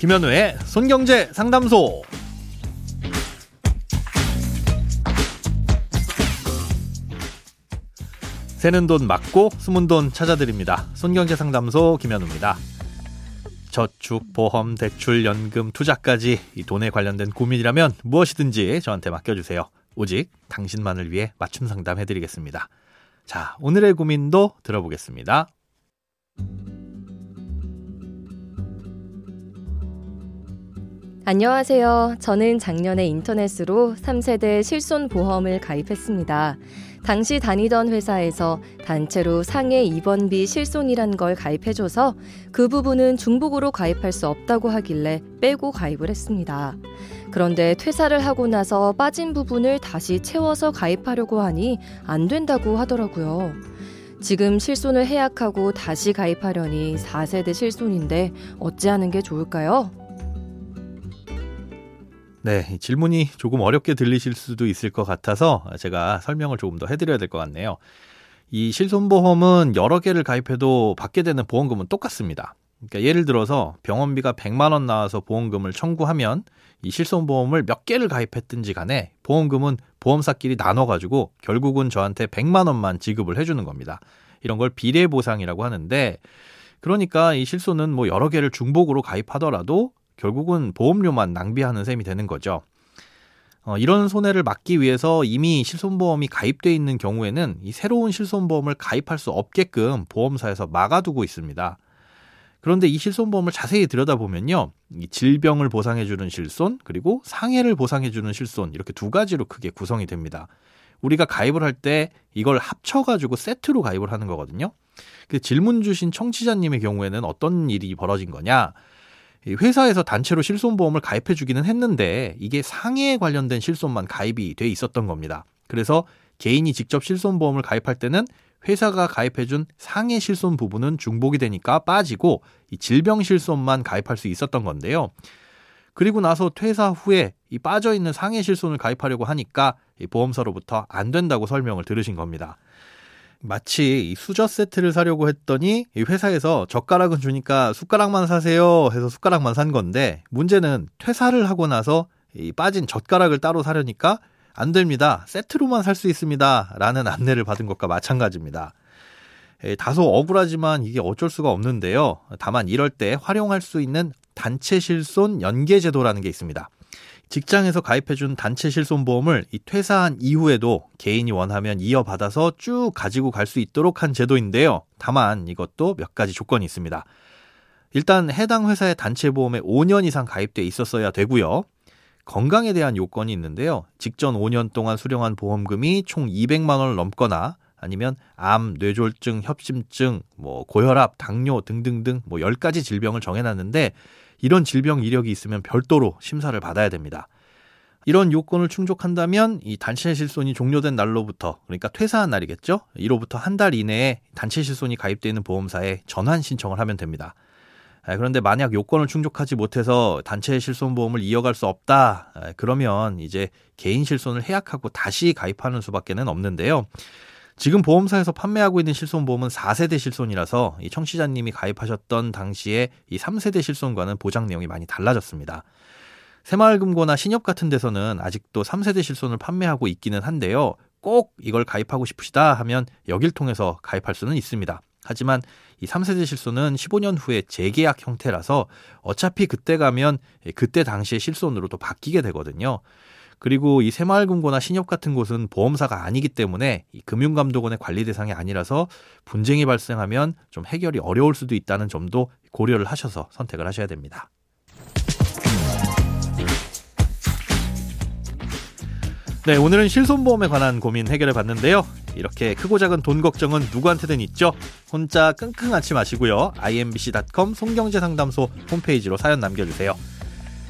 김현우의 손경제 상담소. 새는 돈 맞고 숨은 돈 찾아드립니다. 손경제 상담소 김현우입니다. 저축, 보험, 대출, 연금, 투자까지 이 돈에 관련된 고민이라면 무엇이든지 저한테 맡겨주세요. 오직 당신만을 위해 맞춤 상담해드리겠습니다. 자, 오늘의 고민도 들어보겠습니다. 안녕하세요. 저는 작년에 인터넷으로 3세대 실손 보험을 가입했습니다. 당시 다니던 회사에서 단체로 상해 입원비 실손이란 걸 가입해줘서 그 부분은 중복으로 가입할 수 없다고 하길래 빼고 가입을 했습니다. 그런데 퇴사를 하고 나서 빠진 부분을 다시 채워서 가입하려고 하니 안 된다고 하더라고요. 지금 실손을 해약하고 다시 가입하려니 4세대 실손인데 어찌하는 게 좋을까요? 네, 질문이 조금 어렵게 들리실 수도 있을 것 같아서 제가 설명을 조금 더 해드려야 될 것 같네요. 이 실손보험은 여러 개를 가입해도 받게 되는 보험금은 똑같습니다. 그러니까 예를 들어서 병원비가 100만 원 나와서 보험금을 청구하면 이 실손보험을 몇 개를 가입했든지 간에 보험금은 보험사끼리 나눠가지고 결국은 저한테 100만 원만 지급을 해주는 겁니다. 이런 걸 비례보상이라고 하는데 그러니까 이 실손은 뭐 여러 개를 중복으로 가입하더라도 결국은 보험료만 낭비하는 셈이 되는 거죠. 어, 이런 손해를 막기 위해서 이미 실손보험이 가입돼 있는 경우에는 이 새로운 실손보험을 가입할 수 없게끔 보험사에서 막아두고 있습니다. 그런데 이 실손보험을 자세히 들여다보면요. 이 질병을 보상해주는 실손, 그리고 상해를 보상해주는 실손, 이렇게 두 가지로 크게 구성이 됩니다. 우리가 가입을 할 때 이걸 합쳐가지고 세트로 가입을 하는 거거든요. 그 질문 주신 청취자님의 경우에는 어떤 일이 벌어진 거냐? 회사에서 단체로 실손보험을 가입해 주기는 했는데 이게 상해에 관련된 실손만 가입이 돼 있었던 겁니다. 그래서 개인이 직접 실손보험을 가입할 때는 회사가 가입해준 상해 실손 부분은 중복이 되니까 빠지고 이 질병 실손만 가입할 수 있었던 건데요. 그리고 나서 퇴사 후에 이 빠져 있는 상해 실손을 가입하려고 하니까 이 보험사로부터 안 된다고 설명을 들으신 겁니다. 마치 이 수저 세트를 사려고 했더니 이 회사에서 젓가락은 주니까 숟가락만 사세요 해서 숟가락만 산 건데 문제는 퇴사를 하고 나서 이 빠진 젓가락을 따로 사려니까 안 됩니다. 세트로만 살 수 있습니다. 라는 안내를 받은 것과 마찬가지입니다. 에, 다소 억울하지만 이게 어쩔 수가 없는데요. 다만 이럴 때 활용할 수 있는 단체 실손 연계 제도라는 게 있습니다. 직장에서 가입해준 단체 실손보험을 이 퇴사한 이후에도 개인이 원하면 이어받아서 쭉 가지고 갈 수 있도록 한 제도인데요. 다만 이것도 몇 가지 조건이 있습니다. 일단 해당 회사의 단체 보험에 5년 이상 가입돼 있었어야 되고요. 건강에 대한 요건이 있는데요. 직전 5년 동안 수령한 보험금이 총 200만 원을 넘거나 아니면 암, 뇌졸중, 협심증, 뭐 고혈압, 당뇨 등등등 뭐 10가지 질병을 정해놨는데 이런 질병 이력이 있으면 별도로 심사를 받아야 됩니다. 이런 요건을 충족한다면 이 단체 실손이 종료된 날로부터 그러니까 퇴사한 날이겠죠. 이로부터 한 달 이내에 단체 실손이 가입되어 있는 보험사에 전환 신청을 하면 됩니다. 아, 그런데 만약 요건을 충족하지 못해서 단체 실손보험을 이어갈 수 없다. 아, 그러면 이제 개인 실손을 해약하고 다시 가입하는 수밖에는 없는데요. 지금 보험사에서 판매하고 있는 실손보험은 4세대 실손이라서 이 청취자님이 가입하셨던 당시에 이 3세대 실손과는 보장 내용이 많이 달라졌습니다. 새마을금고나 신협 같은 데서는 아직도 3세대 실손을 판매하고 있기는 한데요. 꼭 이걸 가입하고 싶으시다 하면 여길 통해서 가입할 수는 있습니다. 하지만 이 3세대 실손은 15년 후에 재계약 형태라서 어차피 그때 가면 그때 당시의 실손으로 또 바뀌게 되거든요. 그리고 이 새마을금고나 신협 같은 곳은 보험사가 아니기 때문에 이 금융감독원의 관리 대상이 아니라서 분쟁이 발생하면 좀 해결이 어려울 수도 있다는 점도 고려를 하셔서 선택을 하셔야 됩니다. 네, 오늘은 실손보험에 관한 고민 해결해 봤는데요. 이렇게 크고 작은 돈 걱정은 누구한테든 있죠. 혼자 끙끙 앓지 마시고요. imbc.com 송경제상담소 홈페이지로 사연 남겨주세요.